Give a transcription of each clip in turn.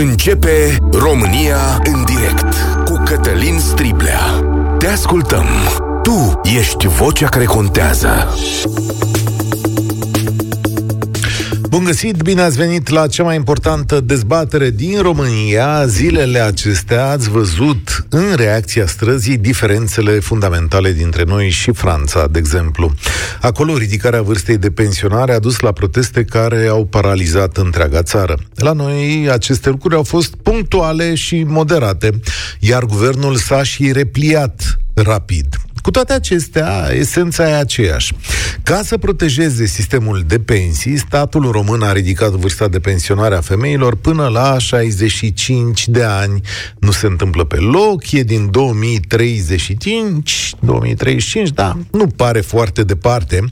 Începe România în direct cu Cătălin Striblea. Te ascultăm. Tu ești vocea care contează. Bun găsit, bine ați venit la cea mai importantă dezbatere din România. Zilele acestea ați văzut în reacția străzii diferențele fundamentale dintre noi și Franța, de exemplu. Acolo ridicarea vârstei de pensionare a dus la proteste care au paralizat întreaga țară. La noi aceste lucruri au fost punctuale și moderate, iar guvernul s-a și repliat rapid. Cu toate acestea, esența e aceeași. Ca să protejeze sistemul de pensii, statul român a ridicat vârsta de pensionare a femeilor până la 65 de ani. Nu se întâmplă pe loc, e din 2035, 2035, da, nu pare foarte departe,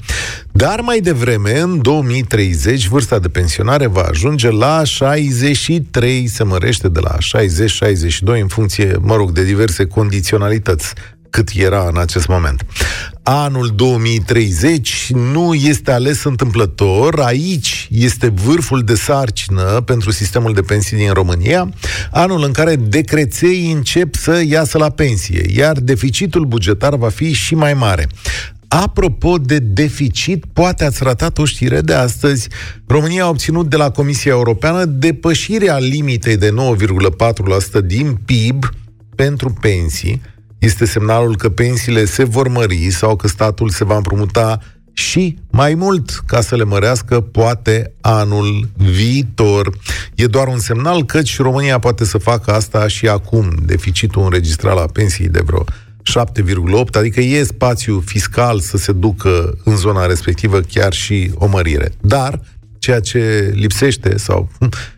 dar mai devreme, în 2030, vârsta de pensionare va ajunge la 63, se mărește de la 60-62 în funcție, mă rog, de diverse condiționalități cât era în acest moment. Anul 2030 nu este ales întâmplător, aici este vârful de sarcină pentru sistemul de pensii din România, anul în care decreței încep să iasă la pensie, iar deficitul bugetar va fi și mai mare. Apropo de deficit, poate ați ratat o știre de astăzi. România a obținut de la Comisia Europeană depășirea limitei de 9,4% din PIB pentru pensii, este semnalul că pensiile se vor mări sau că statul se va împrumuta și mai mult ca să le mărească poate anul viitor. E doar un semnal că și România poate să facă asta și acum. Deficitul înregistrat la pensii de vreo 7,8, adică e spațiu fiscal să se ducă în zona respectivă chiar și o mărire. Dar ceea ce lipsește sau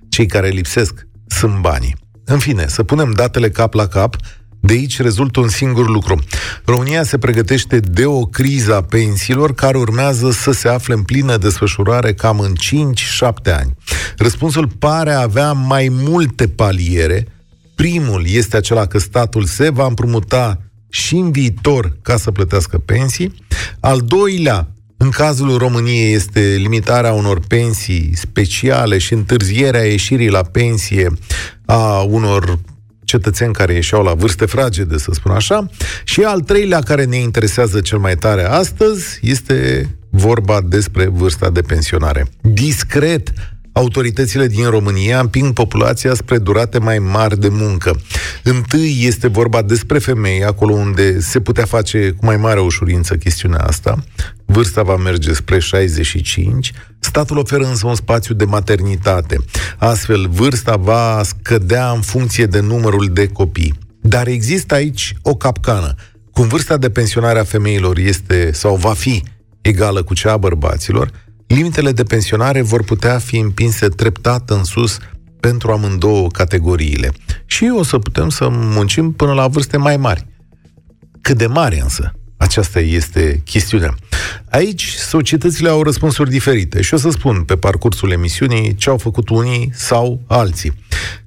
cei care lipsesc sunt banii. În fine, să punem datele cap la cap, de aici rezultă un singur lucru. România se pregătește de o criză a pensiilor care urmează să se afle în plină desfășurare cam în 5-7 ani. Răspunsul pare a avea mai multe paliere. Primul este acela că statul se va împrumuta și în viitor ca să plătească pensii. Al doilea, în cazul României este limitarea unor pensii speciale și întârzierea ieșirii la pensie a unor cetățeni care ieșeau la vârste fragede, să spun așa. Și al treilea care ne interesează cel mai tare astăzi este vorba despre vârsta de pensionare. Discret, autoritățile din România împing populația spre durate mai mari de muncă. Întâi este vorba despre femei, acolo unde se putea face cu mai mare ușurință chestiunea asta. Vârsta va merge spre 65. Statul oferă însă un spațiu de maternitate. Astfel, vârsta va scădea în funcție de numărul de copii. Dar există aici o capcană. Cum vârsta de pensionare a femeilor este sau va fi egală cu cea a bărbaților, limitele de pensionare vor putea fi împinse treptat în sus pentru amândouă categoriile. Și o să putem să muncim până la vârste mai mari. Cât de mari însă? Aceasta este chestiunea. Aici, societățile au răspunsuri diferite și o să spun pe parcursul emisiunii ce au făcut unii sau alții.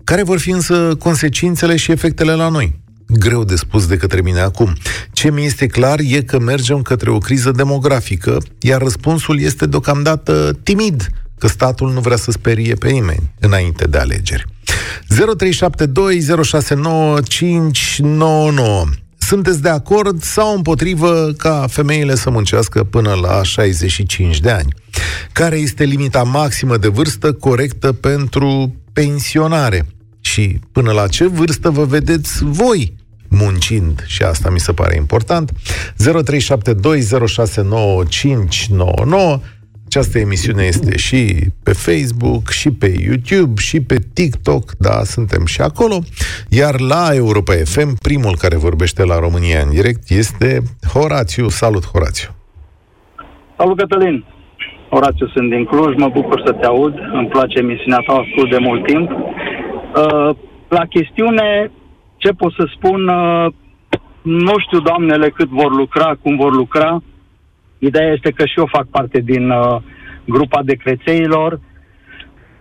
Care vor fi însă consecințele și efectele la noi? Greu de spus de către mine acum. Ce mi este clar e că mergem către o criză demografică, iar răspunsul este deocamdată timid, că statul nu vrea să sperie pe nimeni înainte de alegeri. 0372069599 sunteți de acord sau împotrivă ca femeile să muncească până la 65 de ani? Care este limita maximă de vârstă corectă pentru pensionare? Și până la ce vârstă vă vedeți voi muncind și asta mi se pare important. 0372069599 această emisiune este și pe Facebook, și pe YouTube, și pe TikTok, da, suntem și acolo. Iar la Europa FM, primul care vorbește la România în direct este Horațiu. Salut, Horațiu! Salut, Cătălin! Horațiu, sunt din Cluj, mă bucur să te aud, îmi place emisiunea ta, ascult de mult timp. Uh, la chestiune, ce pot să spun, uh, nu știu, doamnele, cât vor lucra, cum vor lucra. Ideea este că și eu fac parte din uh, grupa de crețeilor.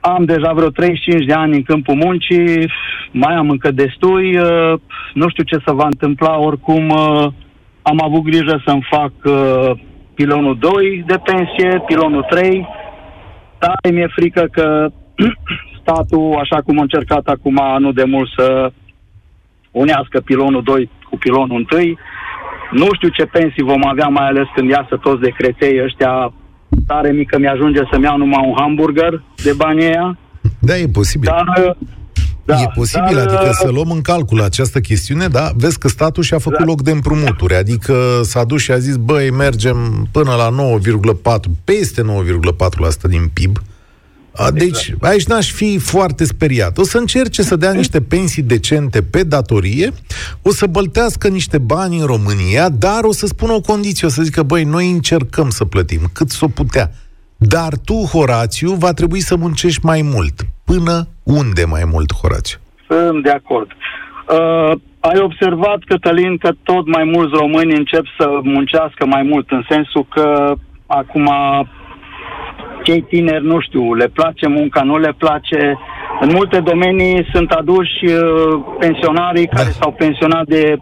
Am deja vreo 35 de ani în câmpul muncii, mai am încă destui, uh, nu știu ce se va întâmpla, oricum uh, am avut grijă să-mi fac uh, pilonul 2 de pensie, pilonul 3, dar mi-e frică că statul, așa cum a încercat acum nu de mult să unească pilonul 2 cu pilonul 1, nu știu ce pensii vom avea, mai ales când iasă toți decreței ăștia tare mică mi-ajunge să-mi iau numai un hamburger de banii aia. Da, e posibil. Dar da, e posibil, dar, adică să luăm în calcul această chestiune, da? Vezi că statul și-a făcut da. loc de împrumuturi, adică s-a dus și a zis, băi, mergem până la 9,4, peste 9,4% din PIB, deci, exact. aici n-aș fi foarte speriat. O să încerce să dea niște pensii decente pe datorie, o să băltească niște bani în România, dar o să spună o condiție, o să zică, băi, noi încercăm să plătim cât s-o putea. Dar tu, Horațiu, va trebui să muncești mai mult. Până unde mai mult, Horațiu? Sunt de acord. Uh, ai observat, Cătălin, că tot mai mulți români încep să muncească mai mult, în sensul că acum cei tineri, nu știu, le place munca, nu le place. În multe domenii sunt aduși uh, pensionarii care da. s-au pensionat de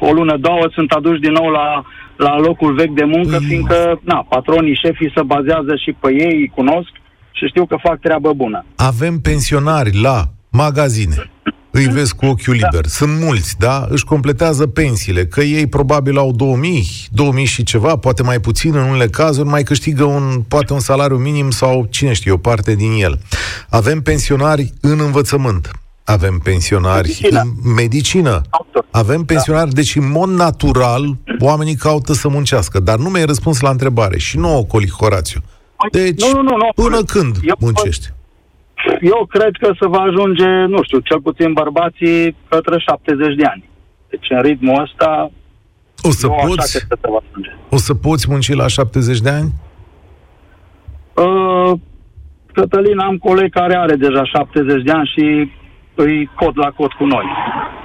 o lună, două, sunt aduși din nou la, la locul vechi de muncă, mm. fiindcă, na, patronii, șefii se bazează și pe ei, îi cunosc și știu că fac treabă bună. Avem pensionari la magazine, îi vezi cu ochiul da. liber. Sunt mulți, da? Își completează pensiile, că ei probabil au 2000, 2000 și ceva, poate mai puțin în unele cazuri, mai câștigă un, poate un salariu minim sau cine știe, o parte din el. Avem pensionari în învățământ. Avem pensionari medicină. în medicină. Avem da. pensionari, da. deci în mod natural oamenii caută să muncească, dar nu mi-ai răspuns la întrebare și nu o coli Horațiu. Deci, nu, nu, nu, nu. până când eu muncești? Eu cred că se va ajunge, nu știu, cel puțin bărbații către 70 de ani. Deci în ritmul ăsta o să poți, așa că o să poți munci la 70 de ani? Uh, Cătălin, am coleg care are deja 70 de ani și îi cod la cod cu noi.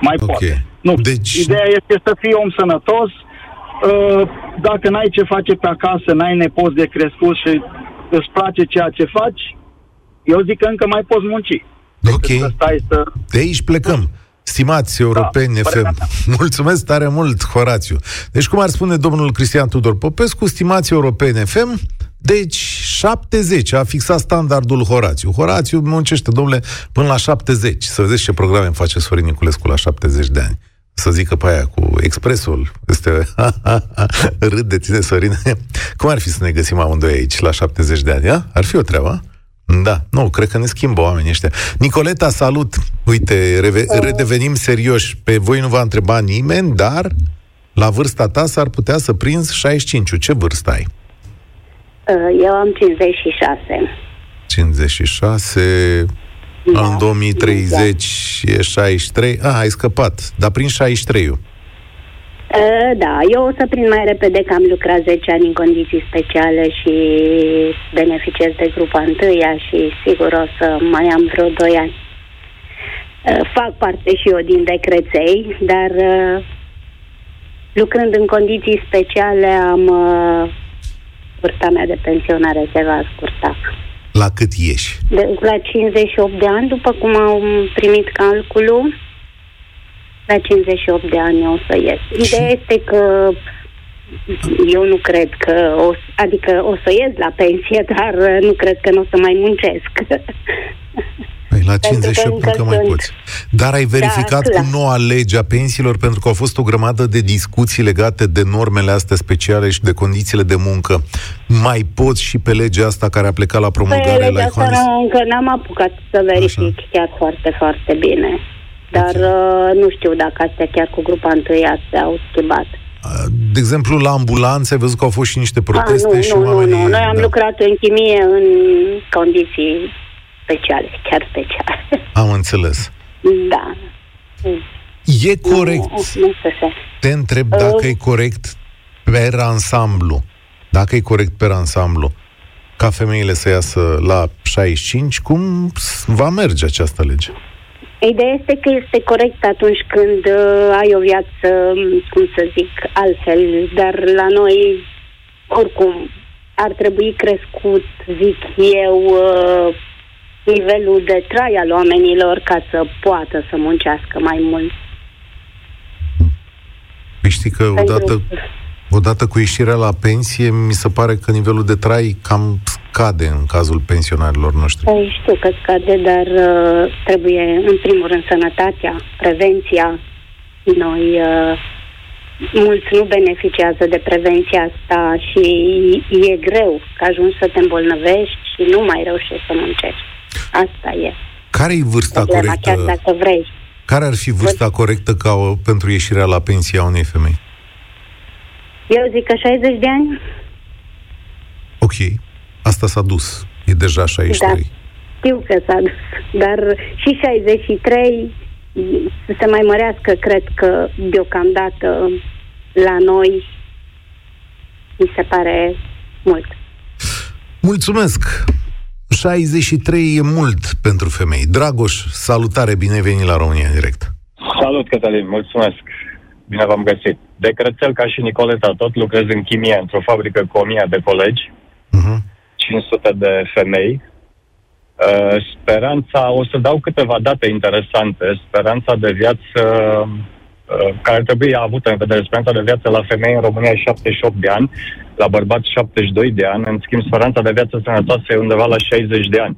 Mai okay. poate. Nu, deci... Ideea este să fii om sănătos, uh, dacă n-ai ce face pe acasă, n-ai nepoți de crescut și îți place ceea ce faci, eu zic că încă mai poți munci. Ok. Să stai să... De aici plecăm. Stimați europeni da, FM, mulțumesc tare mult, Horațiu. Deci, cum ar spune domnul Cristian Tudor Popescu, stimați europeni FM, deci 70 a fixat standardul Horațiu. Horațiu muncește, domnule, până la 70. Să vedeți ce programe face Sorin Niculescu la 70 de ani. Să zică pe aia cu expresul. Este râd de tine, Sorin. Cum ar fi să ne găsim amândoi aici la 70 de ani? A? Ar fi o treabă, da, nu, cred că ne schimbă oamenii ăștia. Nicoleta, salut! Uite, reve- redevenim serioși. Pe voi nu va întreba nimeni, dar la vârsta ta s-ar putea să prinzi 65 Ce vârstă ai? Uh, eu am 56. 56... Da. În 2030 da. e 63. Ah, ai scăpat. Dar prin 63 Uh, da, eu o să prind mai repede că am lucrat 10 ani în condiții speciale și beneficiez de grupa întâia și sigur o să mai am vreo 2 ani. Uh, fac parte și eu din decreței, dar uh, lucrând în condiții speciale am vârsta mea de pensionare se va scurta. La cât ieși? De, la 58 de ani, după cum am primit calculul, la 58 de ani o să ies. Ideea este că eu nu cred că, o, adică o să ies la pensie, dar nu cred că nu o să mai muncesc. Păi la 58 încă, încă mai sunt... poți. Dar ai verificat da, cu noua lege a pensiilor, pentru că au fost o grămadă de discuții legate de normele astea speciale și de condițiile de muncă. Mai poți și pe legea asta care a plecat la promulgare păi, la Iohannis? încă n-am apucat să verific Așa. chiar foarte, foarte bine. Dar okay. uh, nu știu dacă astea chiar cu grupa întâia au schimbat. De exemplu, la ambulanțe, ai văzut că au fost și niște proteste A, nu, și nu, oamenii... Nu, nu, noi am da. lucrat în chimie în condiții speciale, chiar speciale. Am înțeles. Da. E corect. Nu, nu se. Te întreb uh, dacă e corect pe ansamblu. Dacă e corect pe ansamblu ca femeile să iasă la 65, cum va merge această lege? Ideea este că este corect atunci când uh, ai o viață, cum să zic, altfel, dar la noi, oricum, ar trebui crescut, zic eu, uh, nivelul de trai al oamenilor ca să poată să muncească mai mult. Păi știi că odată, odată cu ieșirea la pensie, mi se pare că nivelul de trai cam scade în cazul pensionarilor noștri? Păi știu că scade, dar uh, trebuie, în primul rând, sănătatea, prevenția. Noi, uh, mulți nu beneficiază de prevenția asta și e greu că ajungi să te îmbolnăvești și nu mai reușești să muncești. Asta e. Care e vârsta Problema, corectă? chiar dacă vrei. Care ar fi vârsta corectă ca o, pentru ieșirea la pensie a unei femei? Eu zic că 60 de ani, Ok, asta s-a dus. E deja 63. Da. știu că s-a dus, dar și 63 să se mai mărească, cred că deocamdată la noi mi se pare mult. Mulțumesc! 63 e mult pentru femei. Dragoș, salutare, bine ai venit la România în direct. Salut, Cătălin, mulțumesc. Bine v-am găsit. De Crățel, ca și Nicoleta, tot lucrez în chimie într-o fabrică cu 1000 de colegi, Uh-huh. 500 de femei. Uh, speranța, o să dau câteva date interesante. Speranța de viață uh, care ar trebui avută în vedere. Speranța de viață la femei în România e 78 de ani, la bărbați 72 de ani. În schimb, speranța de viață sănătoasă e undeva la 60 de ani.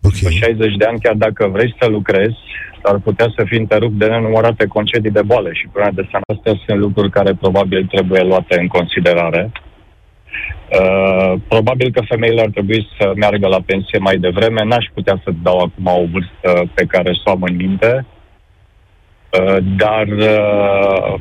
După Ok. 60 de ani, chiar dacă vrei să lucrezi, ar putea să fii întrerupt de nenumărate concedii de boală și probleme de sănătate. Astea sunt lucruri care probabil trebuie luate în considerare. Uh, probabil că femeile ar trebui să meargă la pensie mai devreme. N-aș putea să dau acum o vârstă pe care să o am în minte. Uh, dar uh,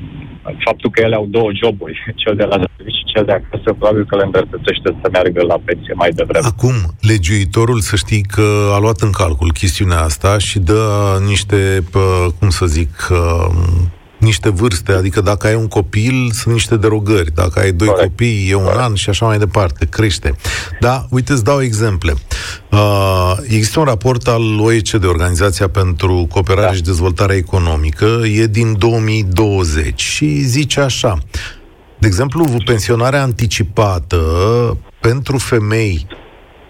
faptul că ele au două joburi, cel de la serviciu și cel de acasă, probabil că le îndreptățește să meargă la pensie mai devreme. Acum, legiuitorul să știi că a luat în calcul chestiunea asta și dă niște, pă, cum să zic, uh, niște vârste, adică dacă ai un copil, sunt niște derogări, dacă ai doi Corect. copii, e un Corect. an și așa mai departe, crește. Da, uite, îți dau exemple. Uh, există un raport al OECD, Organizația pentru Cooperare Da. și Dezvoltare Economică, e din 2020 și zice așa, de exemplu, pensionarea anticipată pentru femei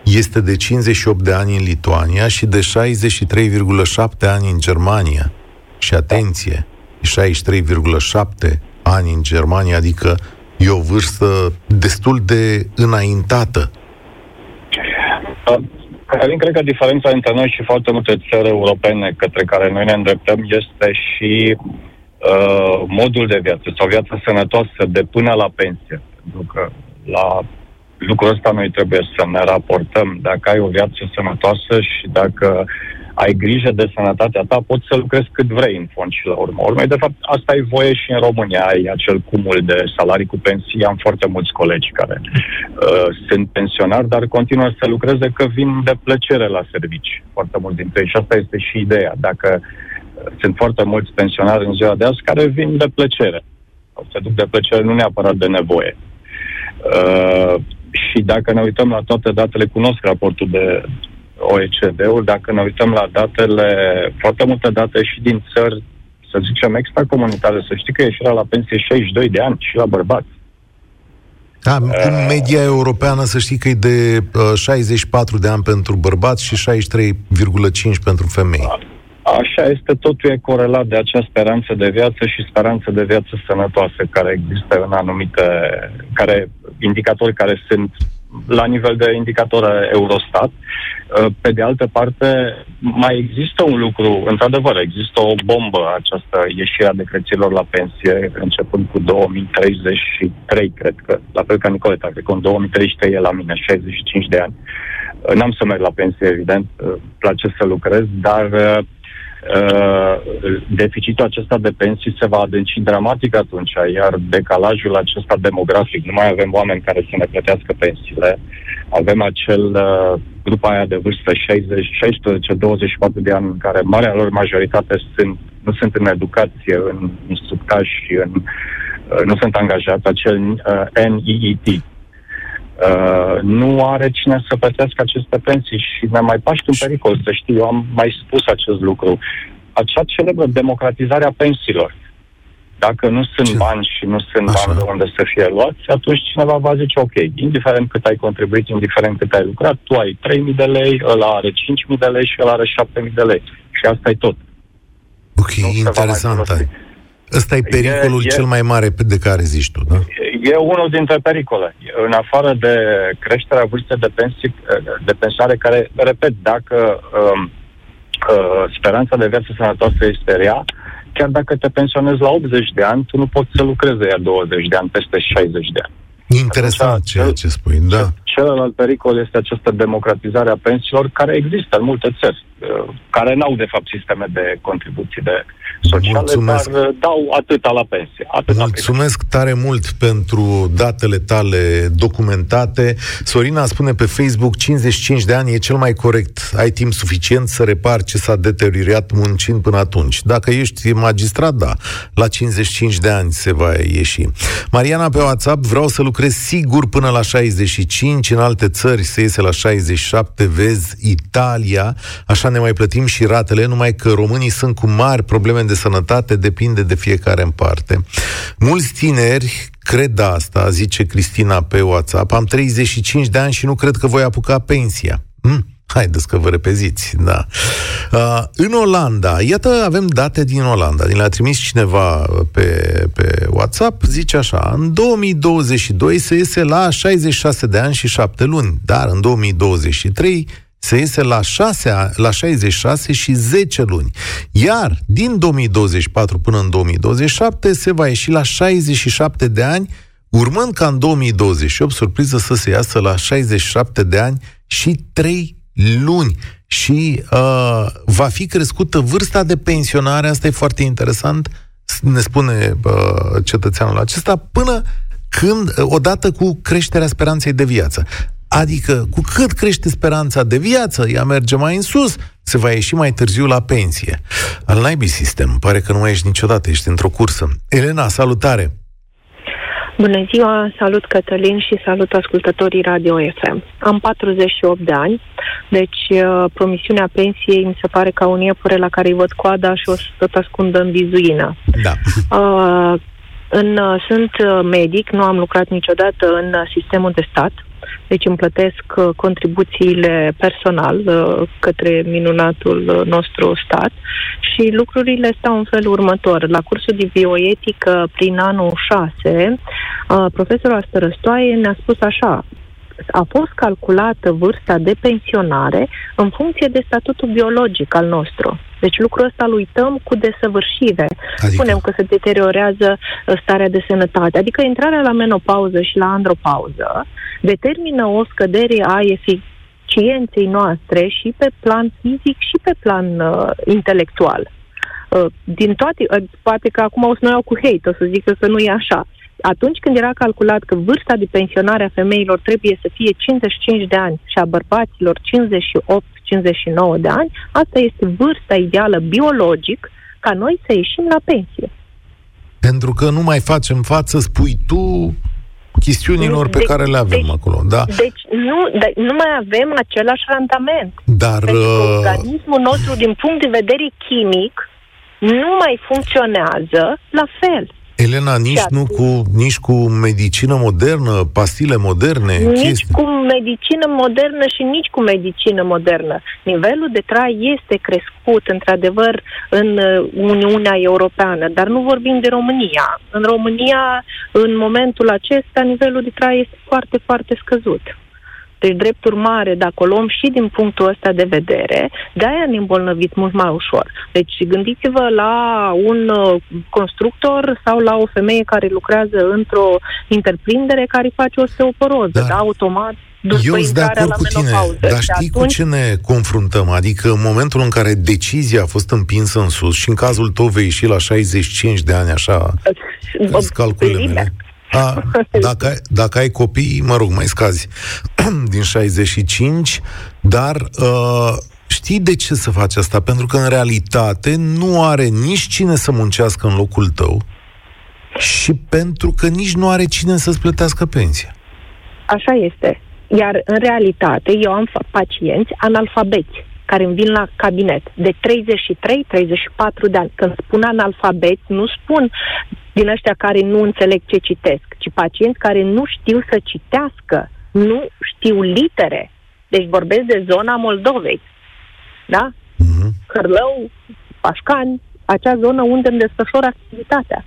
este de 58 de ani în Lituania și de 63,7 ani în Germania. Și atenție, 63,7 ani în Germania, adică e o vârstă destul de înaintată. Uh, Cătălin, cred că diferența între noi și foarte multe țări europene către care noi ne îndreptăm este și uh, modul de viață sau viața sănătoasă de până la pensie. Pentru că la lucrul ăsta noi trebuie să ne raportăm. Dacă ai o viață sănătoasă și dacă ai grijă de sănătatea ta, poți să lucrezi cât vrei în fond și la urmă. Urmei, de fapt, asta e voie și în România, ai acel cumul de salarii cu pensii. Am foarte mulți colegi care uh, sunt pensionari, dar continuă să lucreze că vin de plăcere la servici, foarte mulți dintre ei. Și asta este și ideea. Dacă uh, sunt foarte mulți pensionari în ziua de azi care vin de plăcere, sau se duc de plăcere, nu neapărat de nevoie. Uh, și dacă ne uităm la toate datele, cunosc raportul de OECD-ul, dacă ne uităm la datele, foarte multe date și din țări, să zicem, extracomunitare, să știi că ieșirea la pensie e 62 de ani și la bărbați. Da, în media europeană să știi că e de uh, 64 de ani pentru bărbați și 63,5 pentru femei. Așa este, totul e corelat de acea speranță de viață și speranță de viață sănătoasă care există în anumite, care, indicatori care sunt la nivel de indicator Eurostat. Uh, Pe de altă parte, mai există un lucru, într-adevăr, există o bombă, această ieșire a decreților la pensie, începând cu 2033, cred că, la fel ca Nicoleta, cred că în 2033 e la mine, 65 de ani. Uh, N-am să merg la pensie, evident, uh, îmi place să lucrez, dar uh, uh, deficitul acesta de pensii se va adânci dramatic atunci, iar decalajul acesta demografic, nu mai avem oameni care să ne plătească pensiile, avem acel uh, grup aia de vârstă 60, 16-24 de ani în care marea lor majoritate sunt, nu sunt în educație, în instructaj și în, uh, nu sunt angajați, acel uh, NEET. Uh, nu are cine să plătească aceste pensii și ne mai paști în pericol, să știi, eu am mai spus acest lucru. Acea celebră democratizare a pensiilor. Dacă nu sunt Ce? bani și nu sunt Așa. bani de unde să fie luați, atunci cineva va zice, ok, indiferent cât ai contribuit, indiferent cât ai lucrat, tu ai 3.000 de lei, ăla are 5.000 de lei și ăla are 7.000 de lei. Și asta e tot. Ok, Nu se va mai interesant. folosi. Ăsta e pericolul E- e- cel mai mare pe- de care zici tu, da? E unul dintre pericole. În afară de creșterea vârstei de, pensii, de pensare, care, repet, dacă um, uh, speranța de viață sănătoasă este rea, chiar dacă te pensionezi la 80 de ani, tu nu poți să lucrezi ea 20 de ani peste 60 de ani. Interesant ceea ce spui, da. Celălalt pericol este această democratizare a pensiilor care există în multe țări, uh, care n-au de fapt sisteme de contribuții de sociale, Mulțumesc. dar uh, dau atâta la pensie. Atâta Mulțumesc pensie. tare mult pentru datele tale documentate. Sorina spune pe Facebook 55 de ani e cel mai corect. Ai timp suficient să repari ce s-a deteriorat muncind până atunci. Dacă ești magistrat, da, la 55 de ani se va ieși. Mariana pe WhatsApp, vreau să lucrez sigur până la 65, în alte țări se iese la 67, vezi Italia, așa ne mai plătim și ratele, numai că românii sunt cu mari probleme de sănătate, depinde de fiecare în parte. Mulți tineri cred asta, zice Cristina pe WhatsApp, am 35 de ani și nu cred că voi apuca pensia. Hm? Haideți că vă repeziți, da. Uh, în Olanda, iată, avem date din Olanda. Din le-a trimis cineva pe, pe WhatsApp, zice așa, în 2022 se iese la 66 de ani și 7 luni, dar în 2023 se iese la, 6, la 66 și 10 luni. Iar din 2024 până în 2027 se va ieși la 67 de ani, urmând ca în 2028, surpriză, să se iasă la 67 de ani și 3 luni și uh, va fi crescută vârsta de pensionare, asta e foarte interesant, ne spune uh, cetățeanul acesta, până când, odată cu creșterea speranței de viață. Adică, cu cât crește speranța de viață, ea merge mai în sus, se va ieși mai târziu la pensie. Al naibii sistem, pare că nu mai ești niciodată, ești într-o cursă. Elena, salutare! Bună ziua, salut Cătălin și salut ascultătorii Radio FM. Am 48 de ani, deci uh, promisiunea pensiei mi se pare ca un iepure la care îi văd coada și o să tot ascundă în vizuină. Da. Uh, în, uh, sunt uh, medic, nu am lucrat niciodată în sistemul de stat, deci îmi plătesc uh, contribuțiile personal uh, către minunatul nostru stat și lucrurile stau în felul următor. La cursul de bioetică prin anul 6, uh, profesorul Astărăstoaie ne-a spus așa, a fost calculată vârsta de pensionare în funcție de statutul biologic al nostru. Deci lucrul ăsta îl uităm cu desăvârșire. Adică? Spunem că se deteriorează starea de sănătate. Adică intrarea la menopauză și la andropauză determină o scădere a eficienței noastre și pe plan fizic și pe plan uh, intelectual. Uh, din toate, uh, poate că acum o să noi cu hate, o să zică că nu e așa. Atunci când era calculat că vârsta de pensionare a femeilor trebuie să fie 55 de ani și a bărbaților 58-59 de ani, asta este vârsta ideală biologic ca noi să ieșim la pensie. Pentru că nu mai facem față, spui tu, chestiunilor pe deci, care le avem deci, acolo. Da? Deci nu, de, nu mai avem același randament. Dar... Pentru că uh, organismul nostru, din punct de vedere chimic, nu mai funcționează la fel. Elena, nici, nu cu, nici cu medicină modernă, pastile moderne? Nici chestii. cu medicină modernă și nici cu medicină modernă. Nivelul de trai este crescut, într-adevăr, în uh, Uniunea Europeană, dar nu vorbim de România. În România, în momentul acesta, nivelul de trai este foarte, foarte scăzut. Deci, drept urmare, dacă o luăm și din punctul ăsta de vedere, de-aia ne îmbolnăviți mult mai ușor. Deci, gândiți-vă la un uh, constructor sau la o femeie care lucrează într-o întreprindere care face osteoporoză, da, automat eu sunt de acord cu tine, dar știi atunci... cu ce ne confruntăm? Adică în momentul în care decizia a fost împinsă în sus și în cazul tău vei ieși la 65 de ani, așa, calculele mele. A, dacă, dacă ai copii, mă rog, mai scazi din 65, dar uh, știi de ce să faci asta? Pentru că în realitate nu are nici cine să muncească în locul tău și pentru că nici nu are cine să-ți plătească pensia. Așa este. Iar în realitate eu am pacienți analfabeți care îmi vin la cabinet de 33-34 de ani. Când spun analfabet, nu spun din ăștia care nu înțeleg ce citesc, ci pacienți care nu știu să citească, nu știu litere. Deci vorbesc de zona Moldovei. Da? Uh-huh. Hărlău, Pașcani, acea zonă unde îmi desfășor activitatea.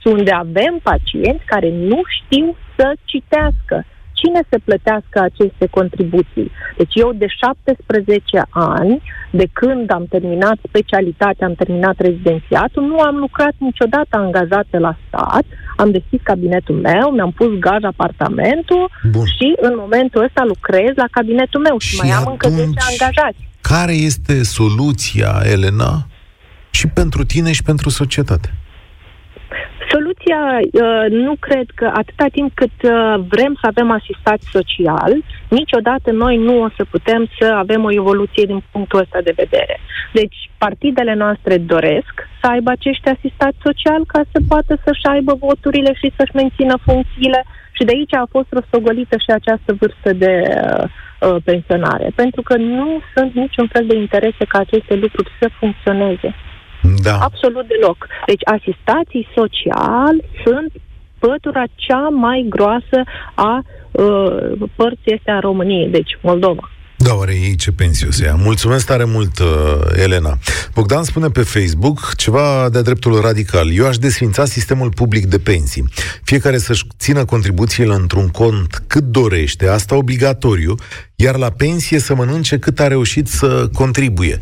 și unde avem pacienți care nu știu să citească cine să plătească aceste contribuții. Deci eu de 17 ani, de când am terminat specialitatea, am terminat rezidențiatul, nu am lucrat niciodată angajată la stat, am deschis cabinetul meu, mi-am pus gaj apartamentul Bun. și în momentul ăsta lucrez la cabinetul meu și, și mai am încă 10 angajați. Care este soluția, Elena, și pentru tine și pentru societate? Soluția, uh, nu cred că atâta timp cât uh, vrem să avem asistat social, niciodată noi nu o să putem să avem o evoluție din punctul ăsta de vedere. Deci, partidele noastre doresc să aibă acești asistați social ca să poată să-și aibă voturile și să-și mențină funcțiile și de aici a fost rostogolită și această vârstă de uh, uh, pensionare, pentru că nu sunt niciun fel de interese ca aceste lucruri să funcționeze. Da. Absolut deloc. Deci asistații sociali sunt pătura cea mai groasă a uh, părții astea a României, deci Moldova. Da, oare ei ce pensie o să ia? Mulțumesc tare mult, uh, Elena. Bogdan spune pe Facebook ceva de dreptul radical. Eu aș desfința sistemul public de pensii. Fiecare să-și țină contribuțiile într-un cont cât dorește, asta obligatoriu, iar la pensie să mănânce cât a reușit să contribuie.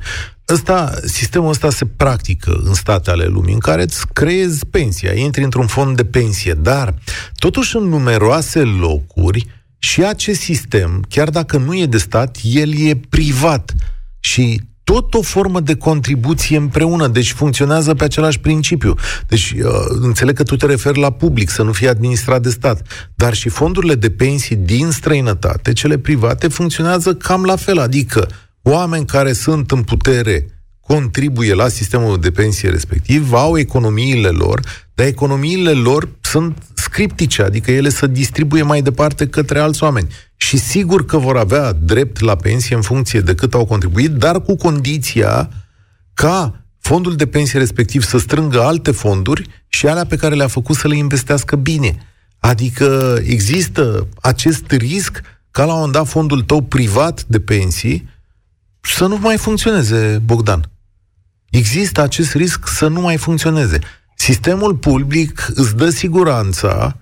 Ăsta, sistemul ăsta se practică în state ale lumii, în care îți creezi pensia, intri într-un fond de pensie, dar totuși în numeroase locuri și acest sistem, chiar dacă nu e de stat, el e privat și tot o formă de contribuție împreună, deci funcționează pe același principiu. Deci uh, înțeleg că tu te referi la public, să nu fie administrat de stat, dar și fondurile de pensii din străinătate, cele private, funcționează cam la fel, adică oameni care sunt în putere contribuie la sistemul de pensie respectiv, au economiile lor, dar economiile lor sunt scriptice, adică ele să distribuie mai departe către alți oameni. Și sigur că vor avea drept la pensie în funcție de cât au contribuit, dar cu condiția ca fondul de pensie respectiv să strângă alte fonduri și alea pe care le-a făcut să le investească bine. Adică există acest risc ca la un moment dat fondul tău privat de pensii să nu mai funcționeze, Bogdan. Există acest risc să nu mai funcționeze. Sistemul public îți dă siguranța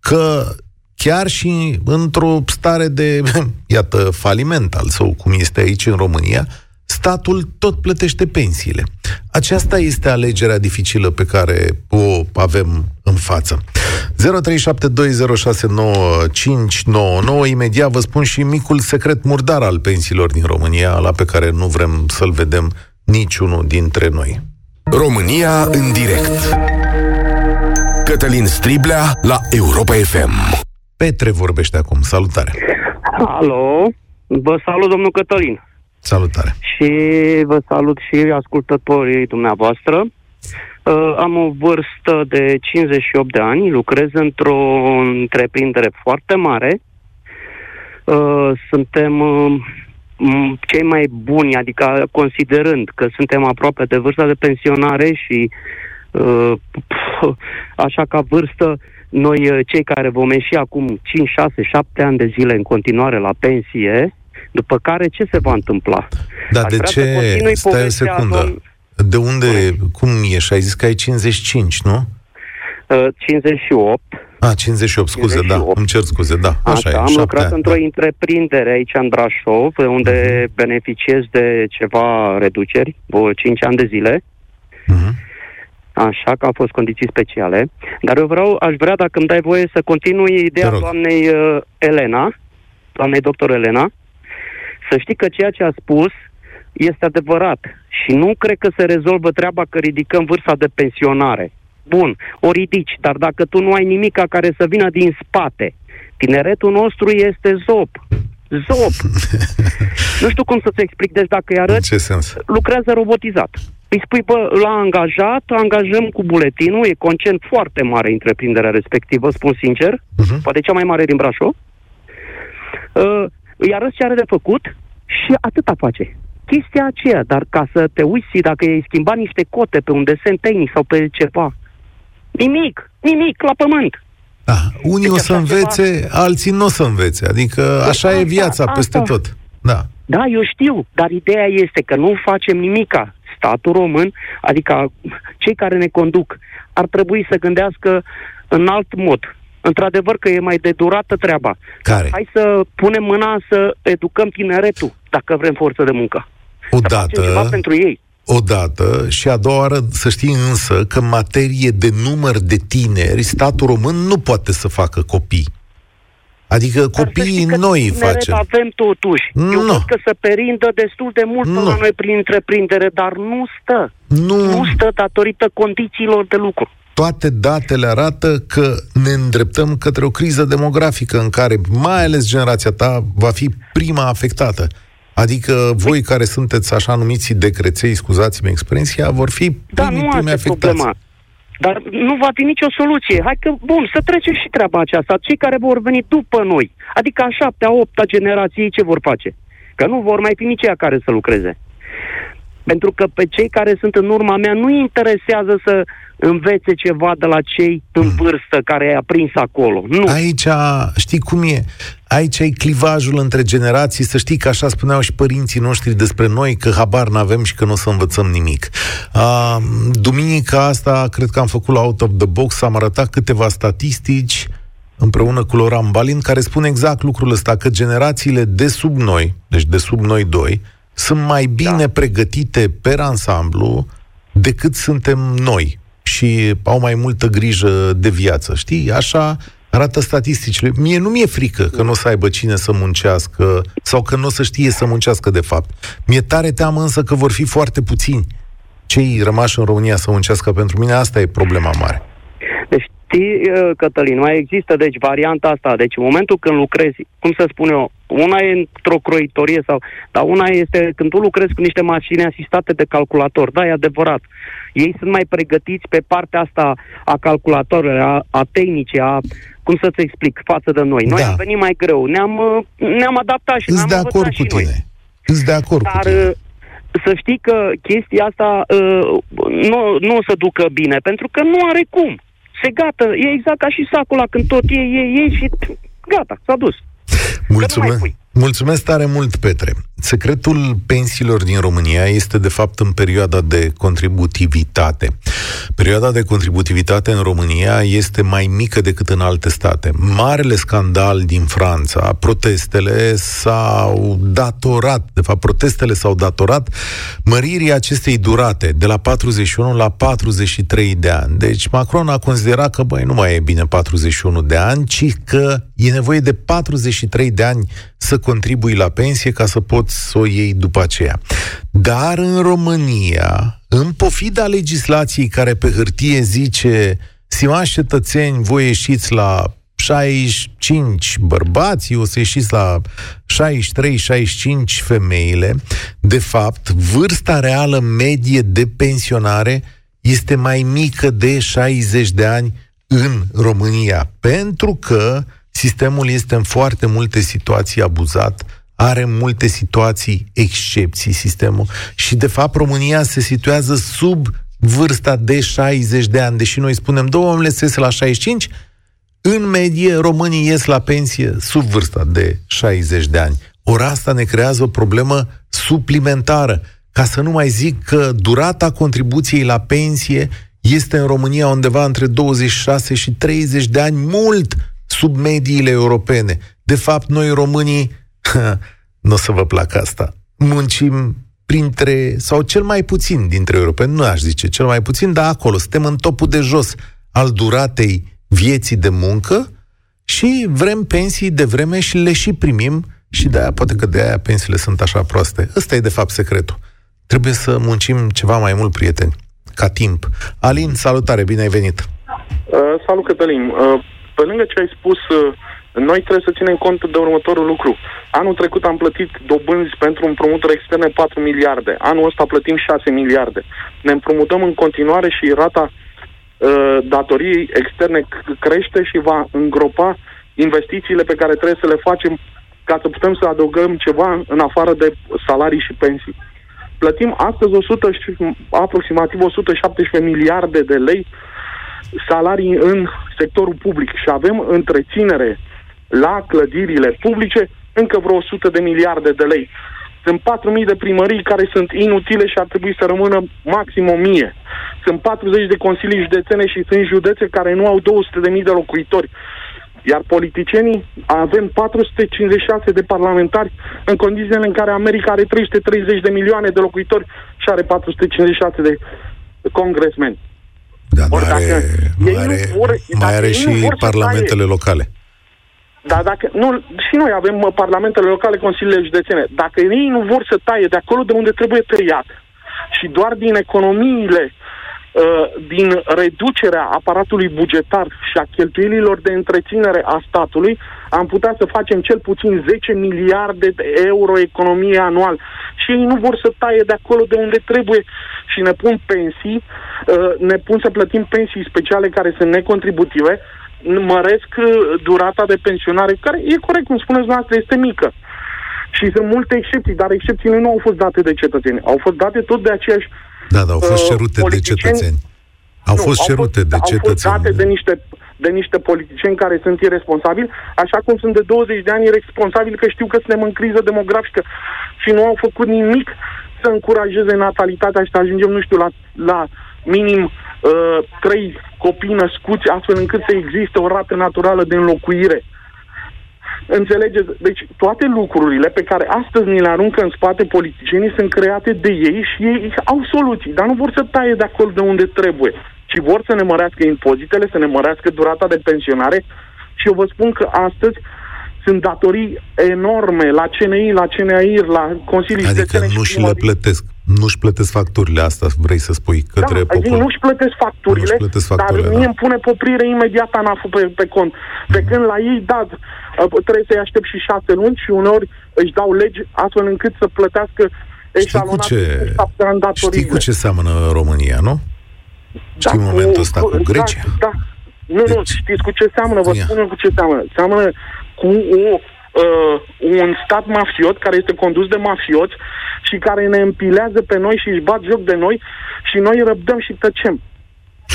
că chiar și într-o stare de, iată, faliment al său, cum este aici în România, statul tot plătește pensiile. Aceasta este alegerea dificilă pe care o avem în față. 0372069599 Imediat vă spun și micul secret murdar al pensiilor din România, la pe care nu vrem să-l vedem niciunul dintre noi. România în direct. Cătălin Striblea la Europa FM. Petre vorbește acum. Salutare! Alo! Vă salut, domnul Cătălin! Salutare! Și vă salut și ascultătorii dumneavoastră. Uh, am o vârstă de 58 de ani, lucrez într-o întreprindere foarte mare. Uh, suntem uh, cei mai buni, adică considerând că suntem aproape de vârsta de pensionare și uh, așa ca vârstă, noi uh, cei care vom ieși acum 5, 6, 7 ani de zile în continuare la pensie, după care ce se va întâmpla? Da, Aș de ce? Stai o secundă. Domn... De unde, cum ești? Ai zis că ai 55, nu? Uh, 58. A, 58, scuze, 58. da, îmi cer scuze, da, așa, așa e. Am lucrat ani, într-o da. întreprindere aici în Brașov, unde uh-huh. beneficiez de ceva reduceri, 5 ani de zile. Uh-huh. Așa că au fost condiții speciale. Dar eu vreau, aș vrea, dacă îmi dai voie, să continui ideea doamnei uh, Elena, doamnei doctor Elena, să știi că ceea ce a spus este adevărat. Și nu cred că se rezolvă treaba că ridicăm vârsta de pensionare. Bun, o ridici, dar dacă tu nu ai nimica care să vină din spate, tineretul nostru este zop. Zop. nu știu cum să-ți explic, deci dacă îi arăți, ce sens? lucrează robotizat. Îi spui, bă, l-a angajat, angajăm cu buletinul, e concent foarte mare întreprinderea respectivă, spun sincer, uh-huh. poate cea mai mare din Brașov. Uh, îi arăți ce are de făcut și atâta face. Chestia aceea, dar ca să te uiți dacă ai schimbat niște cote pe un desen tehnic sau pe ceva, Nimic, nimic, la pământ. Da, unii deci o să învețe, ceva... alții nu o să învețe. Adică deci așa asta, e viața asta. peste tot. Da. Da, eu știu, dar ideea este că nu facem nimica. statul român, adică cei care ne conduc, ar trebui să gândească în alt mod. Într-adevăr că e mai de durată treaba. Care? Hai să punem mâna să educăm tineretul, dacă vrem forță de muncă. Odată, ceva pentru ei. Odată și a doua oară să știi însă că în materie de număr de tineri, statul român nu poate să facă copii. Adică copiii noi facem. avem totuși. Nu. Eu cred că se perindă destul de mult nu. la noi prin întreprindere, dar nu stă. Nu. Nu stă datorită condițiilor de lucru. Toate datele arată că ne îndreptăm către o criză demografică în care mai ales generația ta va fi prima afectată. Adică voi care sunteți așa numiți decreței, scuzați-mi expresia, vor fi da, nu primii afectați. Problema. Dar nu va fi nicio soluție. Hai că, bun, să trecem și treaba aceasta. Cei care vor veni după noi, adică a șaptea, opta generație, ce vor face? Că nu vor mai fi nici ea care să lucreze. Pentru că pe cei care sunt în urma mea nu interesează să învețe ceva de la cei în hmm. vârstă care i-a prins acolo. Nu. Aici, știi cum e? Aici e clivajul între generații, să știi că așa spuneau și părinții noștri despre noi, că habar n-avem și că nu o să învățăm nimic. Uh, duminica asta, cred că am făcut la Out of the Box, am arătat câteva statistici împreună cu Loran Balin, care spune exact lucrul ăsta, că generațiile de sub noi, deci de sub noi doi, sunt mai bine da. pregătite per ansamblu decât suntem noi și au mai multă grijă de viață. Știi? Așa arată statisticile. Mie nu mi-e frică că nu o să aibă cine să muncească sau că nu o să știe să muncească de fapt. Mi-e tare teamă însă că vor fi foarte puțini cei rămași în România să muncească. Pentru mine asta e problema mare. Deci știi, uh, Cătălin, mai există deci varianta asta. Deci în momentul când lucrezi, cum să spun eu, una e într-o croitorie sau, dar una este când tu lucrezi cu niște mașini asistate de calculator. Da, e adevărat. Ei sunt mai pregătiți pe partea asta a calculatorilor, a, a tehnice, a cum să-ți explic, față de noi. Noi da. am venit mai greu, ne-am, uh, ne-am adaptat și ne-am de acord cu tine. Noi. Îți de acord Dar, cu tine. Uh, să știi că chestia asta uh, nu, nu o să ducă bine, pentru că nu are cum. Se gata, e exact ca și sacul ăla când tot e, e, e și gata, s-a dus. Mulțumesc. Mulțumesc tare mult, Petre. Secretul pensiilor din România este, de fapt, în perioada de contributivitate. Perioada de contributivitate în România este mai mică decât în alte state. Marele scandal din Franța, protestele s-au datorat, de fapt, protestele s-au datorat măririi acestei durate de la 41 la 43 de ani. Deci Macron a considerat că, băi, nu mai e bine 41 de ani, ci că e nevoie de 43 de ani să contribui la pensie ca să poți să o iei după aceea. Dar în România, în pofida legislației care pe hârtie zice stimați cetățeni, voi ieșiți la 65 bărbații, o să ieșiți la 63-65 femeile, de fapt, vârsta reală medie de pensionare este mai mică de 60 de ani în România, pentru că Sistemul este în foarte multe situații abuzat, are multe situații excepții sistemul și de fapt România se situează sub vârsta de 60 de ani, deși noi spunem, domnule, se iese la 65, în medie românii ies la pensie sub vârsta de 60 de ani. Ori asta ne creează o problemă suplimentară. Ca să nu mai zic că durata contribuției la pensie este în România undeva între 26 și 30 de ani, mult sub mediile europene. De fapt, noi românii, nu o să vă placă asta, muncim printre, sau cel mai puțin dintre europeni, nu aș zice cel mai puțin, dar acolo, suntem în topul de jos al duratei vieții de muncă și vrem pensii de vreme și le și primim și de aia, poate că de aia pensiile sunt așa proaste. Ăsta e de fapt secretul. Trebuie să muncim ceva mai mult, prieteni, ca timp. Alin, salutare, bine ai venit! Uh, salut, Cătălin! Uh, pe lângă ce ai spus, uh, noi trebuie să ținem cont de următorul lucru. Anul trecut am plătit dobânzi pentru împrumuturi externe 4 miliarde. Anul ăsta plătim 6 miliarde. Ne împrumutăm în continuare și rata uh, datoriei externe crește și va îngropa investițiile pe care trebuie să le facem ca să putem să adăugăm ceva în afară de salarii și pensii. Plătim astăzi 100, aproximativ 117 miliarde de lei salarii în sectorul public și avem întreținere la clădirile publice încă vreo 100 de miliarde de lei. Sunt 4.000 de primării care sunt inutile și ar trebui să rămână maxim 1.000. Sunt 40 de consilii județene și sunt județe care nu au 200.000 de locuitori. Iar politicienii avem 456 de parlamentari în condițiile în care America are 330 de milioane de locuitori și are 456 de congresmeni. Da, mai are, mai are, vor, mai are și parlamentele taie, locale. Da, dacă, nu, și noi avem mă, parlamentele locale, consiliile județene. Dacă ei nu vor să taie de acolo de unde trebuie tăiat și doar din economiile Uh, din reducerea aparatului bugetar și a cheltuielilor de întreținere a statului, am putea să facem cel puțin 10 miliarde de euro economie anual. Și ei nu vor să taie de acolo de unde trebuie și ne pun pensii, uh, ne pun să plătim pensii speciale care sunt necontributive, măresc uh, durata de pensionare, care e corect, cum spuneți noastră, este mică. Și sunt multe excepții, dar excepțiile nu au fost date de cetățeni. Au fost date tot de aceeași da, da, au fost uh, cerute uh, de cetățeni. Au nu, fost cerute au fost, de cetățeni. Au fost date de niște, de niște politicieni care sunt irresponsabili, așa cum sunt de 20 de ani irresponsabili că știu că suntem în criză demografică și nu au făcut nimic să încurajeze natalitatea și să ajungem, nu știu, la, la minim uh, trei copii născuți, astfel încât să existe o rată naturală de înlocuire Înțelegeți? Deci toate lucrurile pe care astăzi ni le aruncă în spate politicienii sunt create de ei și ei au soluții, dar nu vor să taie de acolo de unde trebuie, ci vor să ne mărească impozitele, să ne mărească durata de pensionare și eu vă spun că astăzi sunt datorii enorme la CNI, la CNAIR, la Consiliul Adică nu și le plătesc. Nu-și plătesc facturile asta, vrei să spui, către da, popor. nu-și plătesc facturile, nu plătesc facturile dar da. mie îmi pune poprire imediat anaf pe, pe cont. Pe mm. când la ei, da, trebuie să-i aștept și șase luni și uneori își dau legi astfel încât să plătească Știi cu ce, știi cu ce seamănă România, nu? Da, știi momentul ăsta cu, cu da, Grecia? Da, da. Nu, deci, nu, știți cu ce seamănă, vă spun cu ce seamănă. Seamănă cu o, uh, un stat mafiot care este condus de mafioți și care ne împilează pe noi și își bat joc de noi și noi răbdăm și tăcem.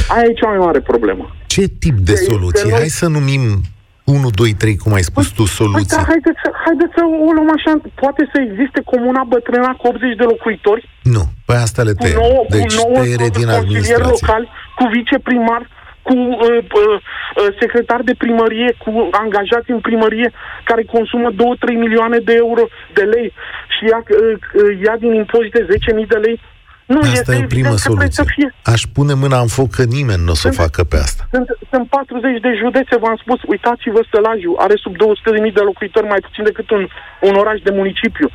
Aia e cea mai mare problemă. Ce tip de, de soluție? Hai să numim 1, 2, 3, cum ai spus tu, soluții. Păi, da, haideți, să, haideți să o luăm așa. Poate să existe comuna bătrâna cu 80 de locuitori? Nu, păi asta le tăiem. Deci cu nouă, tăiere din administrație. local, cu viceprimar, cu uh, uh, secretar de primărie, cu angajați în primărie care consumă 2-3 milioane de euro de lei și ia, uh, uh, ia din impozite 10.000 de lei nu, asta e o primă soluție. Fie. Aș pune mâna în foc că nimeni nu o să o facă pe asta. Sunt, sunt 40 de județe, v-am spus, uitați-vă Sălaju, are sub 200.000 de locuitori, mai puțin decât un, un oraș de municipiu.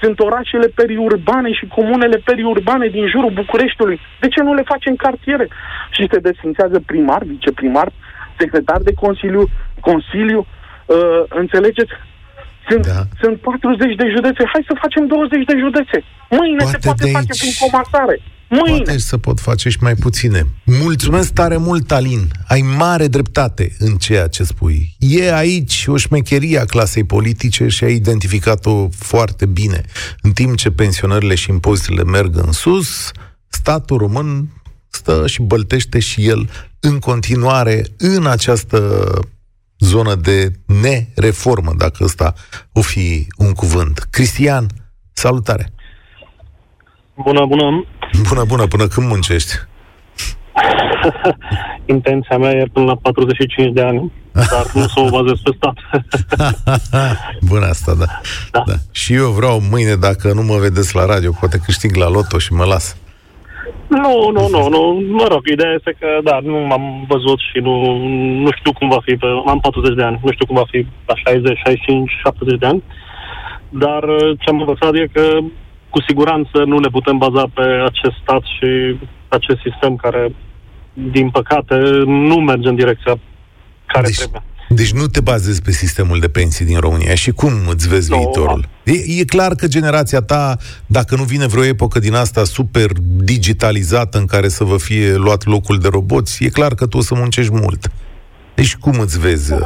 Sunt orașele periurbane și comunele periurbane din jurul Bucureștiului. De ce nu le facem cartiere? Și se desfințează primar, viceprimar, secretar de consiliu, consiliu, uh, înțelegeți? Sunt, da. sunt 40 de județe. Hai să facem 20 de județe. Mâine poate se poate face aici... prin comasare. Mâine. Poate să pot face și mai puține. Mulțumesc tare mult, Alin. Ai mare dreptate în ceea ce spui. E aici o șmecherie a clasei politice și ai identificat-o foarte bine. În timp ce pensionările și impozitele merg în sus, statul român stă și băltește și el în continuare în această zonă de nereformă, dacă ăsta o fi un cuvânt. Cristian, salutare! Bună, bună! Bună, bună, până când muncești? Intenția mea e până la 45 de ani, dar nu să o bazez pe stat. Bună asta, da. da. da. Și eu vreau mâine, dacă nu mă vedeți la radio, poate câștig la loto și mă las. Nu, nu, nu, nu. Mă rog, ideea este că, da, nu m-am văzut și nu, nu știu cum va fi. Pe, am 40 de ani, nu știu cum va fi la 60, 65, 70 de ani. Dar uh, ce am învățat e că cu siguranță nu ne putem baza pe acest stat și acest sistem care, din păcate, nu merge în direcția care deci, trebuie. Deci nu te bazezi pe sistemul de pensii din România. Și cum îți vezi no, viitorul? E, e clar că generația ta, dacă nu vine vreo epocă din asta super digitalizată în care să vă fie luat locul de roboți, e clar că tu o să muncești mult. Deci cum îți vezi uh,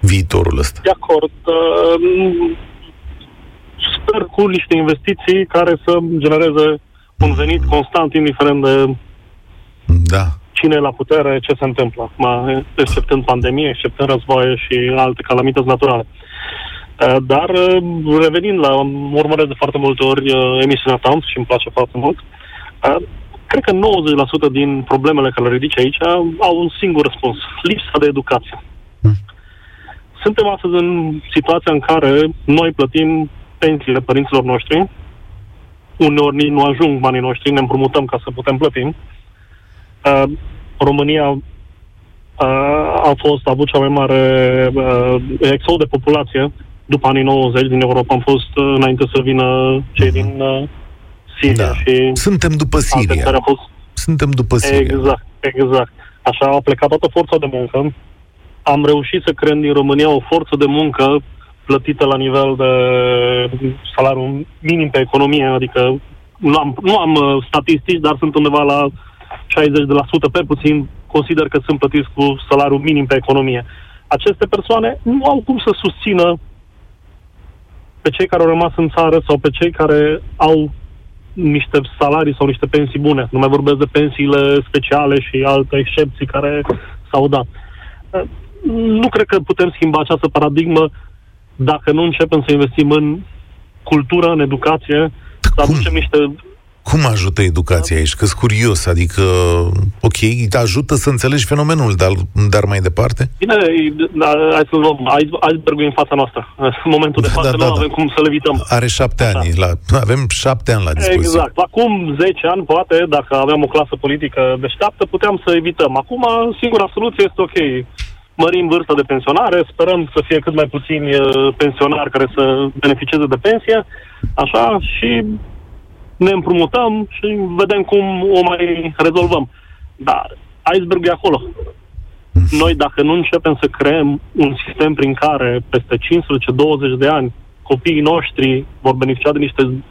viitorul ăsta? De acord. Uh, sper cu niște investiții care să genereze un venit constant, indiferent de da cine e la putere, ce se întâmplă, acum, exceptând pandemie, exceptând războaie și alte calamități naturale. Uh, dar, uh, revenind la, urmăresc de foarte multe ori uh, emisiunea ta și îmi place foarte mult, cred că 90% din problemele care le ridice aici au un singur răspuns. Lipsa de educație. Hmm. Suntem astăzi în situația în care noi plătim pensiile părinților noștri, uneori nici nu ajung banii noștri, ne împrumutăm ca să putem plăti. Uh, România uh, a fost, a avut cea mai mare uh, exod de populație după anii 90 din Europa. Am fost uh, înainte să vină cei din uh, Siria da. și... Suntem după Siria. Fost... Suntem după Siria. Exact, exact. Așa a plecat toată forța de muncă. Am reușit să creăm din România o forță de muncă plătită la nivel de salariu minim pe economie, adică nu am, nu am uh, statistici, dar sunt undeva la 60% pe puțin, consider că sunt plătiți cu salariu minim pe economie. Aceste persoane nu au cum să susțină pe cei care au rămas în țară sau pe cei care au niște salarii sau niște pensii bune. Nu mai vorbesc de pensiile speciale și alte excepții care s-au dat. Nu cred că putem schimba această paradigmă dacă nu începem să investim în cultură, în educație, să aducem niște cum ajută educația aici? Că curios, adică, ok, te ajută să înțelegi fenomenul, dar, dar mai departe? Bine, da, hai să luăm iceberg în fața noastră. În momentul de da, față da, da, nu da. avem cum să le evităm. Are șapte Așa. ani, la, avem șapte ani la dispoziție. Exact. Acum 10 ani, poate, dacă aveam o clasă politică deșteaptă, puteam să evităm. Acum, singura soluție este ok. Mărim vârsta de pensionare, sperăm să fie cât mai puțini uh, pensionari care să beneficieze de pensie, așa, și ne împrumutăm și vedem cum o mai rezolvăm. Dar iceberg e acolo. Noi, dacă nu începem să creăm un sistem prin care peste 15-20 de ani copiii noștri vor beneficia de niște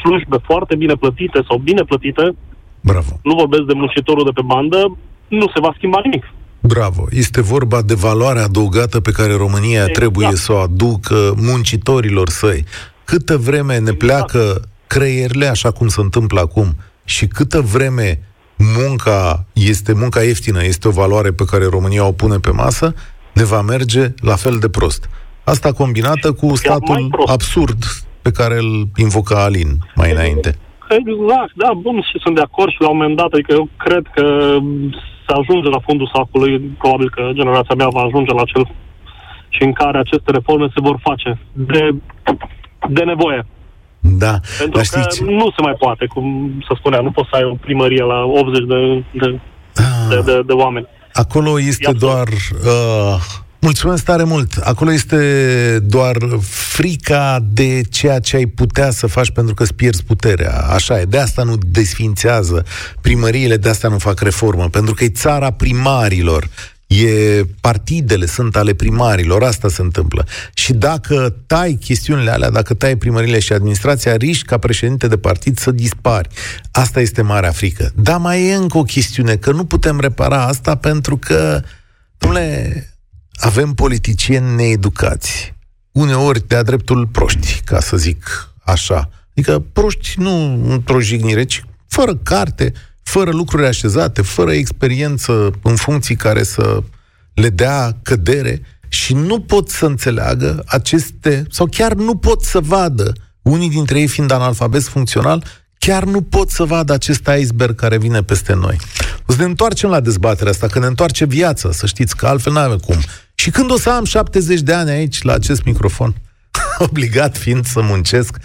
slujbe foarte bine plătite sau bine plătite, Bravo. nu vorbesc de muncitorul de pe bandă, nu se va schimba nimic. Bravo. Este vorba de valoarea adăugată pe care România exact. trebuie să o aducă muncitorilor săi. Câtă vreme ne exact. pleacă creierile, așa cum se întâmplă acum, și câtă vreme munca este munca ieftină, este o valoare pe care România o pune pe masă, ne va merge la fel de prost. Asta combinată cu statul absurd pe care îl invoca Alin mai înainte. Exact, da, bun, și sunt de acord și la un moment dat, adică eu cred că se ajunge la fundul sacului, probabil că generația mea va ajunge la cel și în care aceste reforme se vor face de, de nevoie. Da, Pentru dar știți... că nu se mai poate, cum să spunea, nu poți să ai o primărie la 80 de, de, ah. de, de, de oameni. Acolo este doar... Uh, mulțumesc tare mult! Acolo este doar frica de ceea ce ai putea să faci pentru că îți pierzi puterea. Așa e. De asta nu desfințează primăriile, de asta nu fac reformă. Pentru că e țara primarilor e partidele sunt ale primarilor, asta se întâmplă. Și dacă tai chestiunile alea, dacă tai primările și administrația, riști ca președinte de partid să dispari. Asta este marea frică. Dar mai e încă o chestiune, că nu putem repara asta pentru că, domnule, avem politicieni needucați. Uneori de-a dreptul proști, ca să zic așa. Adică proști nu într-o jignire, ci fără carte, fără lucruri așezate, fără experiență în funcții care să le dea cădere și nu pot să înțeleagă aceste, sau chiar nu pot să vadă, unii dintre ei fiind analfabet funcțional, chiar nu pot să vadă acest iceberg care vine peste noi. O să ne întoarcem la dezbaterea asta, că ne întoarce viața, să știți că altfel n-avem cum. Și când o să am 70 de ani aici, la acest microfon, obligat fiind să muncesc,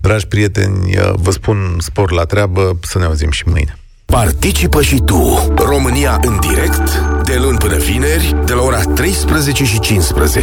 dragi prieteni, vă spun spor la treabă, să ne auzim și mâine. Participă și tu, România în direct, de luni până vineri, de la ora 13 și 15.